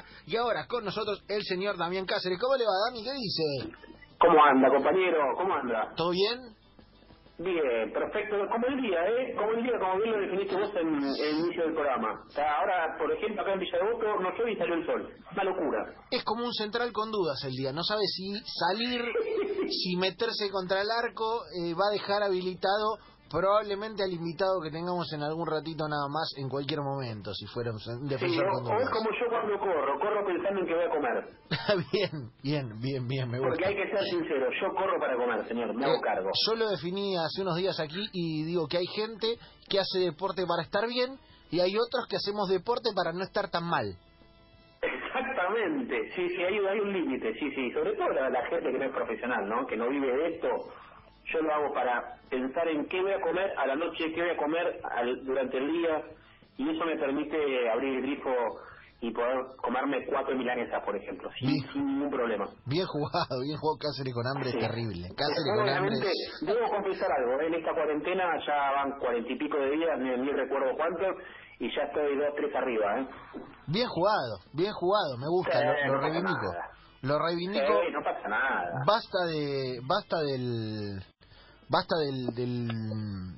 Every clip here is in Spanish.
Y ahora con nosotros el señor Damián Cáceres. ¿Cómo le va, Dami? ¿Qué dice? ¿Cómo anda, compañero? ¿Cómo anda? ¿Todo bien? Bien, perfecto. Como el día, ¿eh? Como el día, como bien lo definiste vos en, en el inicio del programa. O sea, ahora, por ejemplo, acá en Villa Devoto no llueve y salió el sol. Una locura. Es como un central con dudas el día. No sabe si salir, si meterse contra el arco, eh, va a dejar habilitado probablemente al invitado que tengamos en algún ratito nada más en cualquier momento, si fuera un Sí, defensor o, con o es como yo cuando corro. Corro pensando en que voy a comer. bien, bien, bien, bien, me gusta. Porque hay que ser sincero. Yo corro para comer, señor. Me hago Eh, cargo. Yo lo definí hace unos días aquí y digo que hay gente que hace deporte para estar bien y hay otros que hacemos deporte para no estar tan mal. Exactamente, sí, sí, hay, hay un límite, sí, sí, sobre todo la, la gente que no es profesional, ¿no? Que no vive de esto, yo lo hago para pensar en qué voy a comer a la noche, qué voy a comer al- durante el día, y eso me permite abrir el grifo y poder comerme cuatro milanesas, por ejemplo, sin, Bien. sin ningún problema. Bien jugado, bien jugado Cáceres con hambre Sí. es terrible. Cáceres con hambre es... debo confesar algo, en esta cuarentena ya van cuarenta y pico de días, ni, ni recuerdo cuántos, y ya estoy dos, tres arriba, ¿eh? Bien jugado, bien jugado, me gusta, Sí, lo, no lo pasa reivindico. Lo reivindico. Sí, no pasa nada. Basta de basta del basta del, del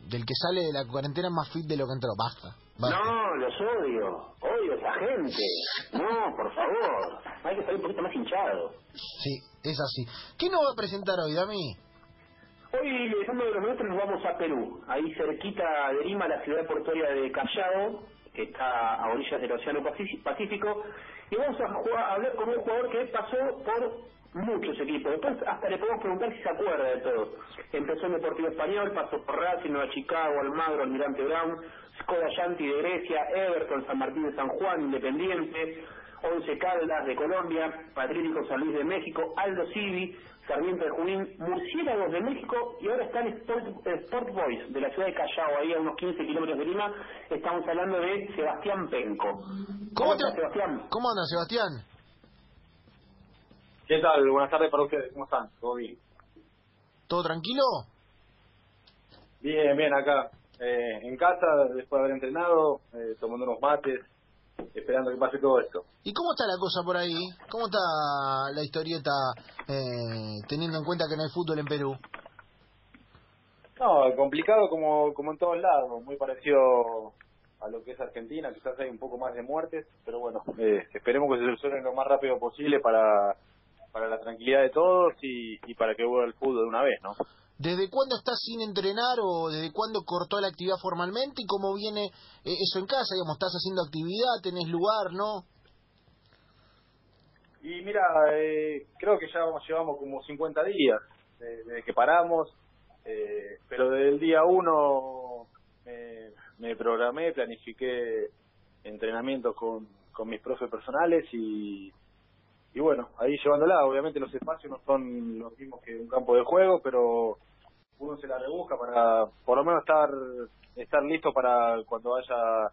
del que sale de la cuarentena más fit de lo que entró, basta. basta. No, los odio. Odio a esa gente. No, por favor. Hay que estar un poquito más hinchado. Sí, es así. ¿Qué nos va a presentar hoy, Dami? Hoy, uno de los nuestros, nos vamos a Perú. Ahí cerquita de Lima, la ciudad portuaria de Callao, que está a orillas del Océano Pacífico. Y vamos a, jugar- a hablar con un jugador que pasó por muchos equipos. Después hasta le podemos preguntar si se acuerda de todo. Empezó en Deportivo Español, pasó por Racing, Nueva Chicago, Almagro, Almirante Brown, Skoda Yanti de Grecia, Everton, San Martín de San Juan, Independiente, Once Caldas de Colombia, Patriótico San Luis de México, Aldo Civi, Sarmiento de Junín, Murciélagos de México y ahora está en Sport, Sport Boys de la ciudad de Callao, ahí a unos 15 kilómetros de Lima. Estamos hablando de Sebastián Penco. ¿Cómo, te- está Sebastián? ¿Cómo anda, Sebastián? ¿Qué tal? Buenas tardes para ustedes. ¿Cómo están? ¿Todo bien? ¿Todo tranquilo? Bien, bien, acá. Eh, en casa, después de haber entrenado, eh, tomando unos mates, esperando que pase todo esto. ¿Y cómo está la cosa por ahí? ¿Cómo está la historieta eh, teniendo en cuenta que no hay fútbol en Perú? No, complicado como, como en todos lados, muy parecido a lo que es Argentina, quizás hay un poco más de muertes, pero bueno, eh, esperemos que se solucione lo más rápido posible para, para la tranquilidad de todos y, y para que vuelva el fútbol de una vez, ¿no? ¿Desde cuándo estás sin entrenar o desde cuándo cortó la actividad formalmente y cómo viene eh, eso en casa? Digamos, ¿estás haciendo actividad? ¿Tenés lugar? ¿No? Y mira, eh, creo que ya vamos, llevamos como 50 días eh, desde que paramos, eh, pero desde el día uno me, me programé, planifiqué entrenamientos con, con mis profes personales y, y bueno, ahí llevándola, obviamente los espacios no son los mismos que un campo de juego, pero uno se la rebusca para por lo menos estar estar listo para cuando vaya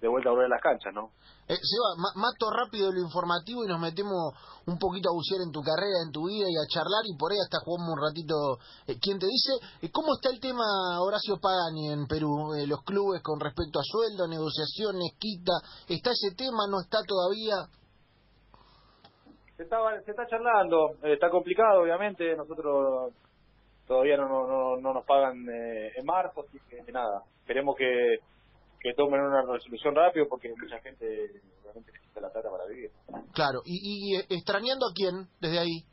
de vuelta a volver a las canchas, ¿no? Eh, Seba, ma- mato rápido lo informativo y nos metemos un poquito a bucear en tu carrera, en tu vida y a charlar y por ahí hasta jugamos un ratito. Eh, ¿Quién te dice? Eh, ¿Cómo está el tema Horacio Pagani en Perú? Eh, los clubes con respecto a sueldo, negociaciones, quita. ¿Está ese tema? ¿No está todavía? Se está se está charlando eh, está complicado obviamente. Nosotros todavía no no no, no nos pagan eh, en marzo así que nada. Esperemos que que tomen una resolución rápido porque mucha gente obviamente necesita la plata para vivir. Claro. ¿Y, y, extrañando a quién desde ahí?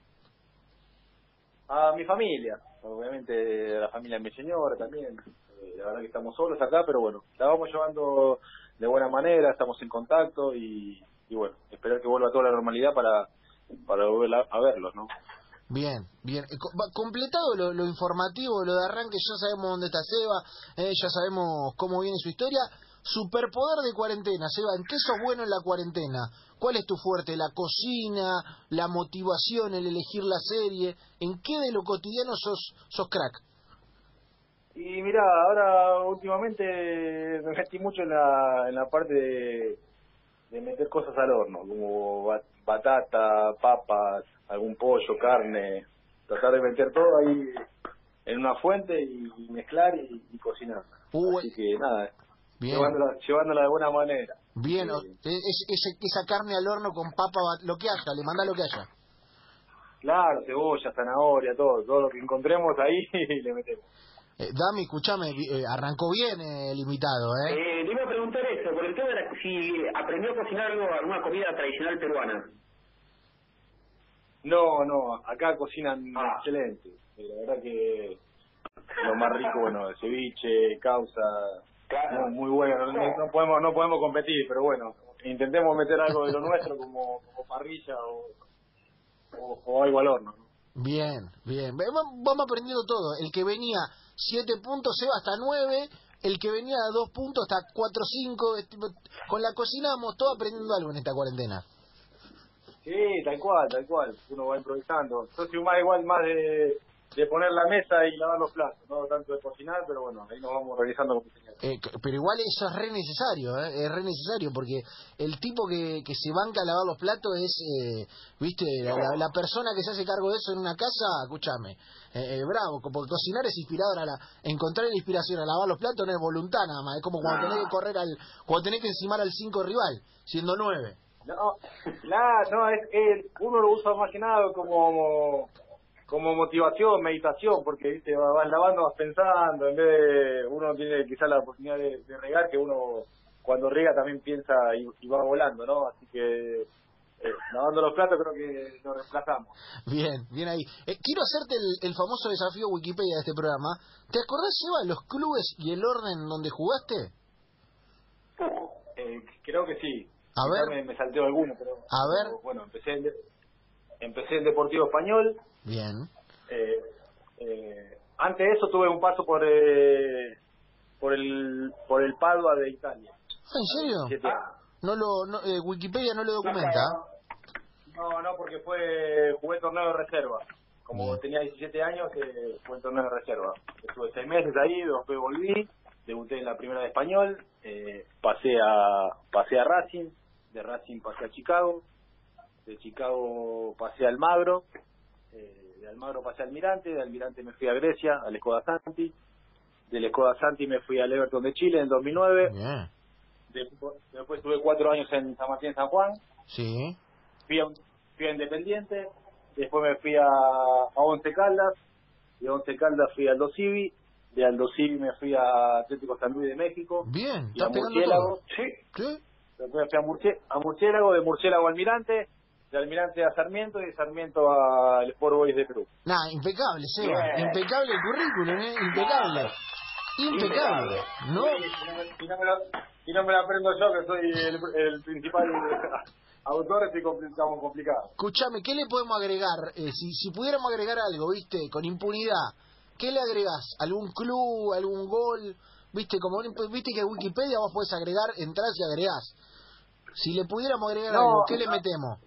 a mi familia. Obviamente a la familia de mi señora también. Eh, la verdad que estamos solos acá pero bueno la vamos llevando de buena manera estamos en contacto y, y bueno esperar que vuelva toda la normalidad para para volver a, a verlos no Bien, bien. Eh, Completado lo, lo informativo, lo de arranque, ya sabemos dónde está Seba, eh, ya sabemos cómo viene su historia. Superpoder de cuarentena, Seba, ¿en qué sos bueno en la cuarentena? ¿Cuál es tu fuerte? ¿La cocina? ¿La motivación? ¿El elegir la serie? ¿En qué de lo cotidiano sos, sos crack? Y mira, ahora últimamente me metí mucho en la, en la parte de, de meter cosas al horno, como ba- batata, papas, algún pollo, carne, tratar de meter todo ahí en una fuente y mezclar y, y cocinar. Uh, Así que nada, Bien. llevándola, llevándola de buena manera. Bien, Sí. es- es- esa carne al horno con papa, lo que haya, le manda lo que haya. Claro, cebolla, zanahoria, todo, todo lo que encontremos ahí le metemos. Eh, Dami, escúchame, eh, arrancó bien eh, el invitado, ¿eh? Eh, le iba a preguntar eso, por el tema de la- si aprendió a cocinar algo, alguna comida tradicional peruana. No, no, acá cocinan Ah. excelente. Eh, La verdad que lo más rico, bueno, el ceviche, causa, Claro. muy, muy bueno. No, no podemos no podemos competir, pero bueno, intentemos meter algo de lo nuestro como, como parrilla o, o, o algo al horno. ¿no? Bien, bien. Vamos aprendiendo todo. El que venía 7 puntos se va hasta 9. El que venía a 2 puntos hasta 4 5. Con la cocina vamos todos aprendiendo algo en esta cuarentena. Sí, tal cual, tal cual. Uno va improvisando. Yo soy más igual más de, de poner la mesa y lavar los platos, no tanto de cocinar, pero bueno, ahí nos vamos organizando con. Eh, pero igual eso es re necesario, ¿eh? es re necesario porque el tipo que, que se banca a lavar los platos es, eh, viste, la, la- la persona que se hace cargo de eso en una casa, escúchame, eh, eh, bravo, porque cocinar es inspirador, a la, encontrar la inspiración a lavar los platos no es voluntad nada más, es como cuando tenés que correr al, cuando tenés que encimar al 5 rival, siendo 9. No, no, es, es- uno lo usa más que nada como como motivación, meditación, porque viste vas lavando, vas pensando, en vez de uno tiene quizás la oportunidad de, de regar, que uno cuando riega también piensa y, y va volando, ¿no? Así que eh, lavando los platos creo que lo reemplazamos. Bien, bien ahí. Eh, quiero hacerte el, el famoso desafío Wikipedia de este programa. ¿Te acordás, Eva, los clubes y el orden donde jugaste? Eh, creo que sí. A ver. Me, me salteo alguno, pero, A ver. bueno, empecé empecé en Deportivo Español. Bien. Eh, eh, antes de eso tuve un paso por eh, por el por el Padua de Italia. Ah, ¿En serio? No lo, no, eh, Wikipedia no lo documenta. No, no, porque fue jugué torneo de reserva. Como Bien. tenía 17 años, eh, jugué torneo de reserva. Estuve seis meses ahí, después volví, debuté en la primera de español, pasé a pasé a Racing, de Racing pasé a Chicago, de Chicago pasé a Almagro, eh, de Almagro pasé a Almirante, de Almirante me fui a Grecia, al Skoda Santi, del Skoda Santi me fui al Everton de Chile en 2009, Bien. después, después tuve cuatro años en San Martín San Juan, Sí. fui a, fui a Independiente, después me fui a, a Once Caldas, de Once Caldas fui a Aldo Civi, de Aldo Civi me fui a Atlético San Luis de México, Bien. y a Murciélago, todo. Sí. Sí. después fui a, Murcie- a Murciélago, de Murciélago a Almirante, de Almirante a Sarmiento y de Sarmiento al Sport Boys de Perú. Nada, impecable, Seba. Bien. Impecable el currículum, ¿eh? Impecable. Impecable. No. Y no, me, y no me lo, y no me lo aprendo yo, que soy el, el principal autor, estoy compli- estamos complicados. Escuchame, ¿qué le podemos agregar? Eh, si, si pudiéramos agregar algo, ¿viste? Con impunidad. ¿Qué le agregás? ¿Algún club? ¿Algún gol? ¿Viste? Como viste que en Wikipedia vos podés agregar, entras y agregás. Si le pudiéramos agregar No, algo, ¿qué le metemos?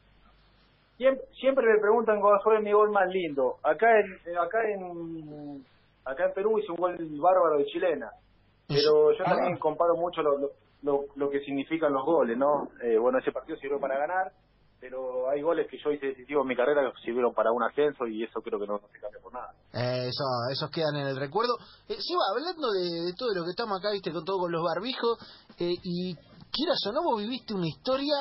Siempre, siempre me preguntan cuál fue mi gol más lindo. Acá en, eh, acá en acá en Perú hice un gol bárbaro de chilena. Pero yo Ah. también comparo mucho lo, lo, lo, lo que significan los goles, ¿no? Eh, bueno, ese partido sirvió para ganar, pero hay goles que yo hice decisivos en mi carrera que sirvieron para un ascenso y eso creo que no, no se cambia por nada. Eh, Eso, esos quedan en el recuerdo. Eh, Seba, hablando de, de todo lo que estamos acá, viste, con todo con los barbijos, eh, y quieras o no, vos viviste una historia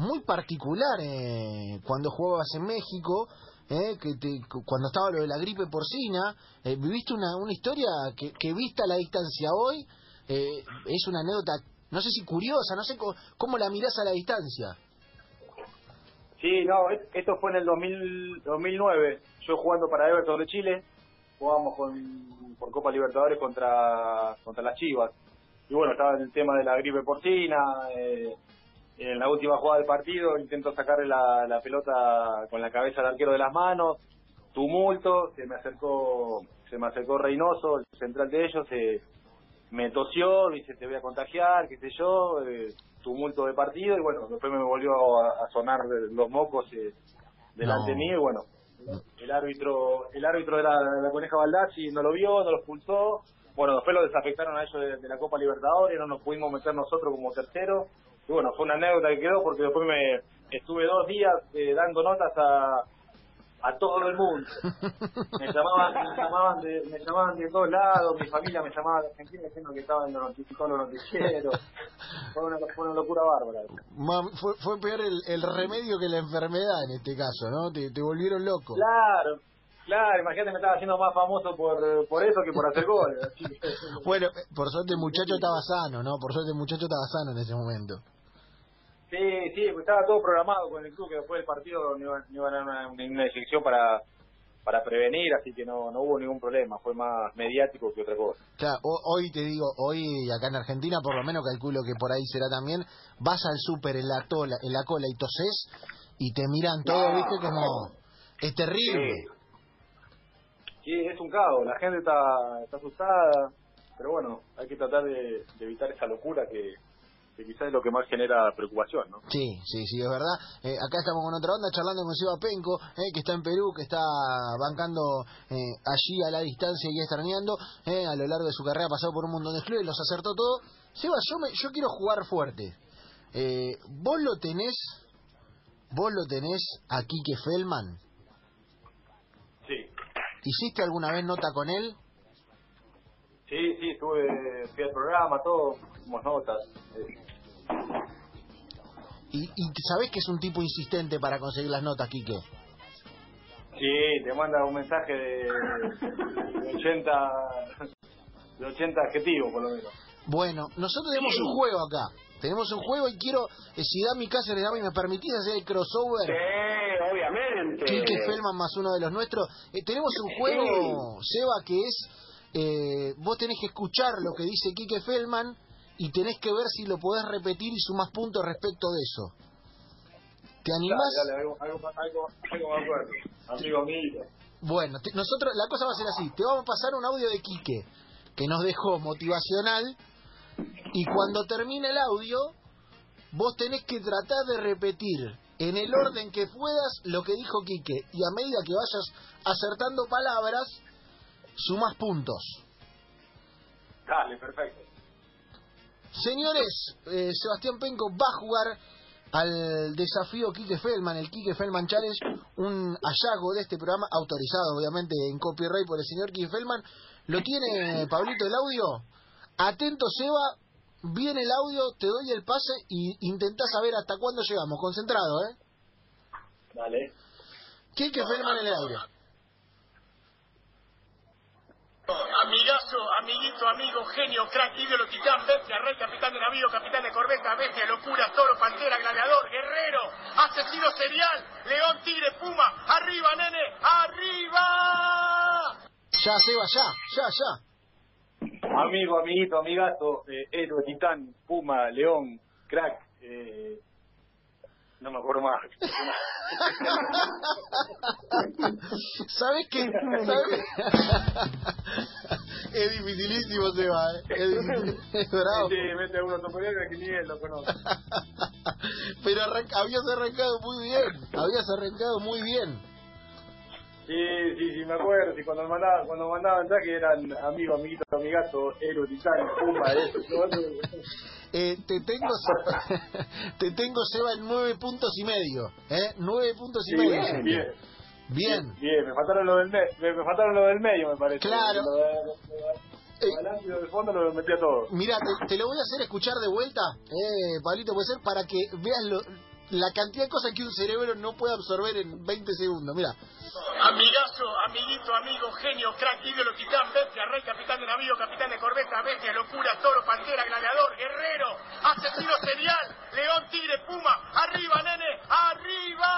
muy particular eh, cuando jugabas en México, eh, que te, cu- cuando estaba lo de la gripe porcina, eh, viviste una, una historia que, que vista a la distancia hoy, eh, es una anécdota, no sé si curiosa, no sé cómo la mirás a la distancia. Sí, no, es- esto fue en el 2000, 2009. Yo jugando para Everton de Chile, jugábamos con, por Copa Libertadores contra, contra las Chivas. Y bueno, estaba en el tema de la gripe porcina. eh, en la última jugada del partido intento sacarle la, la pelota con la cabeza al arquero de las manos. Tumulto, se me acercó se me acercó Reynoso, el central de ellos, se, me tosió, dice te voy a contagiar, qué sé yo, eh, tumulto de partido y bueno, después me volvió a, a sonar los mocos eh, delante No. mío y bueno, el árbitro el árbitro de la, de la Coneja Baldassi no lo vio, no lo expulsó, bueno, después lo desafectaron a ellos de, de la Copa Libertadores, no nos pudimos meter nosotros como tercero y bueno, fue una anécdota que quedó porque después me estuve dos días eh, dando notas a a todo el mundo. Me llamaban, me llamaban de, me llamaban de todos lados, mi familia me llamaba de Argentina diciendo que estaba en los noticieros, los noticieros. Fue una, fue una locura bárbara. Fue, fue peor el, el remedio que la enfermedad en este caso, ¿no? Te, te volvieron loco. Claro, claro, imagínate me estaba haciendo más famoso por, por eso que por hacer goles. Bueno, por suerte el muchacho estaba sano, ¿no? Por suerte el muchacho estaba sano en ese momento. Sí, sí, pues estaba todo programado con el club que después del partido no iban, no iban a dar una, una inyección para para prevenir, así que no, no hubo ningún problema, fue más mediático que otra cosa. Claro, ho- hoy te digo, hoy acá en Argentina, por lo menos calculo que por ahí será también, vas al súper en la, tola, en la cola y toses y te miran todo, No. ¿viste? Como... Es terrible. Sí, es un caos, la gente está, está asustada, pero bueno, hay que tratar de, evitar esa locura que, quizás es lo que más genera preocupación, ¿no? Sí, sí, sí, es verdad. Eh, acá estamos con otra onda charlando con Seba Penco, eh, que está en Perú, que está bancando eh, allí a la distancia y extrañando. Eh, a lo largo de su carrera ha pasado por un montón de clubes, los acertó todo. Seba, yo, me, yo quiero jugar fuerte. Eh, ¿Vos lo tenés? ¿Vos lo tenés a Quique Feldman? ¿Hiciste alguna vez nota con él? sí, sí, estuve, fui al programa, todo, hicimos notas. ¿Y, y sabés que es un tipo insistente para conseguir las notas, Quique? Sí, te manda un mensaje de, de 80 de 80 adjetivos por lo menos. Bueno, nosotros tenemos un juego acá. Tenemos un juego y quiero, eh, si Dami Cáceres, Dami, ¿me permitís hacer el crossover? Sí, obviamente. Quique Feldman más uno de los nuestros. Eh, tenemos un juego, Seba, que es, eh, vos tenés que escuchar lo que dice Quique Feldman y tenés que ver si lo podés repetir y sumás puntos respecto de eso. ¿Te animás? Dale, dale, algo, algo, algo, algo más fuerte. Amigo mío. Bueno, te- nosotros, la cosa va a ser así, te vamos a pasar un audio de Quique, que nos dejó motivacional, y cuando termine el audio, vos tenés que tratar de repetir en el orden que puedas lo que dijo Quique, y a medida que vayas acertando palabras, sumás puntos. Dale, perfecto. Señores, eh, Sebastián Penco va a jugar al desafío Quique Feldman, el Quique Feldman Challenge, un hallazgo de este programa, autorizado obviamente en copyright por el señor Quique Feldman. ¿Lo tiene Pablito el audio? Atento Seba, viene el audio, te doy el pase y intentá saber hasta cuándo llegamos. Concentrado, ¿eh? Dale. Quique Feldman en el audio. Amigazo, amiguito, amigo, genio, crack, ídolo, titán, bestia, rey, capitán de navío, capitán de corbeta, bestia, locura, toro, pantera, gladiador, guerrero, asesino serial, león, tigre, puma, arriba, nene, arriba. Ya, Seba, ya, ya, ya. Amigo, amiguito, amigazo, eh, héroe, titán, puma, león, crack, eh, no me acuerdo más. ¿Sabes qué? ¿Sabes? es dificilísimo, Seba, ¿eh? Es difícil. Es bravo. Sí, mete a uno toponero que ni él lo conoce. Pero habías arrancado muy bien. Habías arrancado muy bien. Sí, sí, sí, me acuerdo. Sí, cuando mandaba, cuando mandaba mensaje eran amigo, amiguito, amigazo, héroe, titán, puma, eso. Eh, te tengo te tengo Seba en nueve puntos y medio, ¿eh? Nueve puntos y Sí, medio. bien, bien. Bien. Bien, me faltaron lo del, me- me, faltaron lo del medio, me parece. Claro. Lo de, lo de- Eh. lo fondo lo metí a todo. Mira, te, te lo voy a hacer escuchar de vuelta, eh, Pablito, puede ser para que veas lo- la cantidad de cosas que un cerebro no puede absorber en 20 segundos. Mira, Amigazo, amiguito, amigo, genio, crack, ídolo, titán, bestia, rey, capitán de navío, capitán de corbeta, bestia, locura, toro, pantera, gladiador, guerrero, asesino serial, león, tigre, puma, arriba, nene, arriba.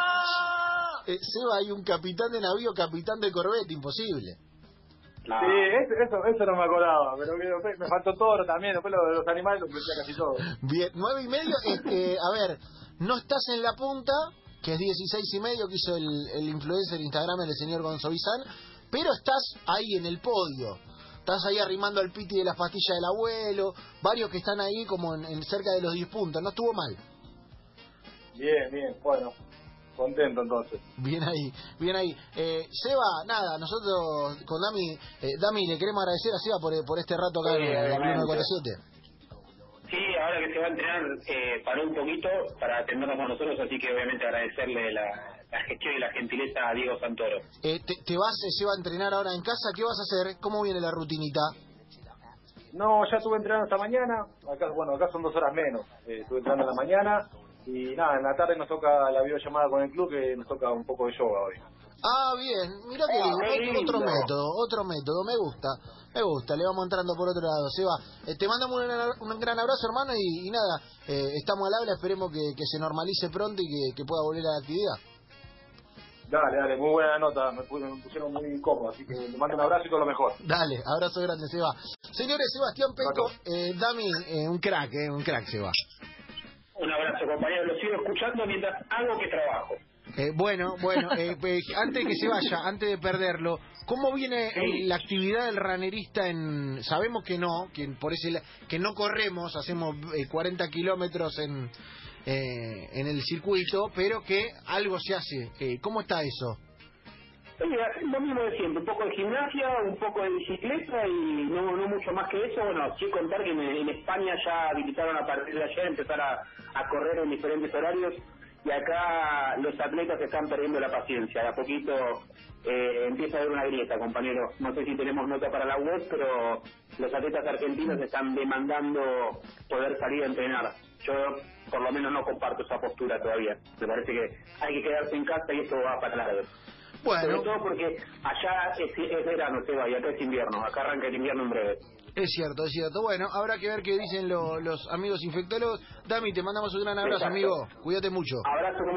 eh, Seba, hay un capitán de navío, capitán de corbeta, imposible. Sí, eso, eso, eso no me acordaba, pero me faltó todo también, después lo de los animales lo metí a casi todo. Bien, nueve y medio, este, a ver, no estás en la punta, que es 16 y medio, que hizo el, el influencer Instagram el señor Gonzovizán, pero estás ahí en el podio. Estás ahí arrimando al piti de las pastillas del abuelo, varios que están ahí como en, en cerca de los 10 puntos, no estuvo mal. Bien, bien, bueno, contento entonces. Bien ahí, bien ahí. Eh, Seba, nada, nosotros con Dami, eh, Dami le queremos agradecer a Seba por, por este rato acá Sí, en el obviamente. 147. Sí, ahora que se va a entrenar, eh, paró un poquito para atendernos con nosotros, así que obviamente agradecerle la, la gestión y la gentileza a Diego Santoro. Eh, te, te vas, se va a entrenar ahora en casa? ¿Qué vas a hacer? ¿Cómo viene la rutinita? No, ya estuve entrenando esta mañana. Acá, bueno, acá son dos horas menos. Eh, estuve entrenando en la mañana. Y nada, en la tarde nos toca la videollamada con el club, que nos toca un poco de yoga hoy. Ah, bien, mira que Ah, Otro- método, otro método, me gusta, me gusta, le vamos entrando por otro lado, Seba. Eh, te mandamos un, un gran abrazo, hermano, y, y nada, eh, estamos al habla, esperemos que, que se normalice pronto y que, que pueda volver a la actividad. Dale, dale, muy buena nota. Me, pu- me pusieron muy cómodo, así que te mando un abrazo y todo lo mejor. Dale, abrazo grande, Seba. Señores, Sebastián Penco, eh, Dami, eh, un crack, eh, un crack, Seba. Un abrazo, compañero. Lo sigo escuchando mientras hago que trabajo. Eh, bueno, bueno, eh, eh, antes de que se vaya, antes de perderlo, ¿cómo viene eh, la actividad del ranerista en... Sabemos que no, que por ese que no corremos, hacemos eh, 40 kilómetros en, eh, en el circuito, pero que algo se hace. Eh, ¿Cómo está eso? Oye, lo mismo de siempre, un poco de gimnasia, un poco de bicicleta y no, no mucho más que eso. Bueno, sí contar que en, España ya habilitaron a partir de ayer empezar a, correr en diferentes horarios y acá los atletas están perdiendo la paciencia. A poquito eh, empieza a haber una grieta, compañero. No sé si tenemos nota para la web, pero los atletas argentinos están demandando poder salir a entrenar. Yo por lo menos no comparto esa postura todavía. Me parece que hay que quedarse en casa y esto va para largo. Sobre Bueno, todo porque allá es, es verano, Seba, y acá es invierno. Acá arranca el invierno en breve. es cierto, es cierto. Bueno, habrá que ver qué dicen lo- los amigos infectólogos. Dami, te mandamos un gran abrazo, Exacto. amigo. Cuídate mucho. Abrazo.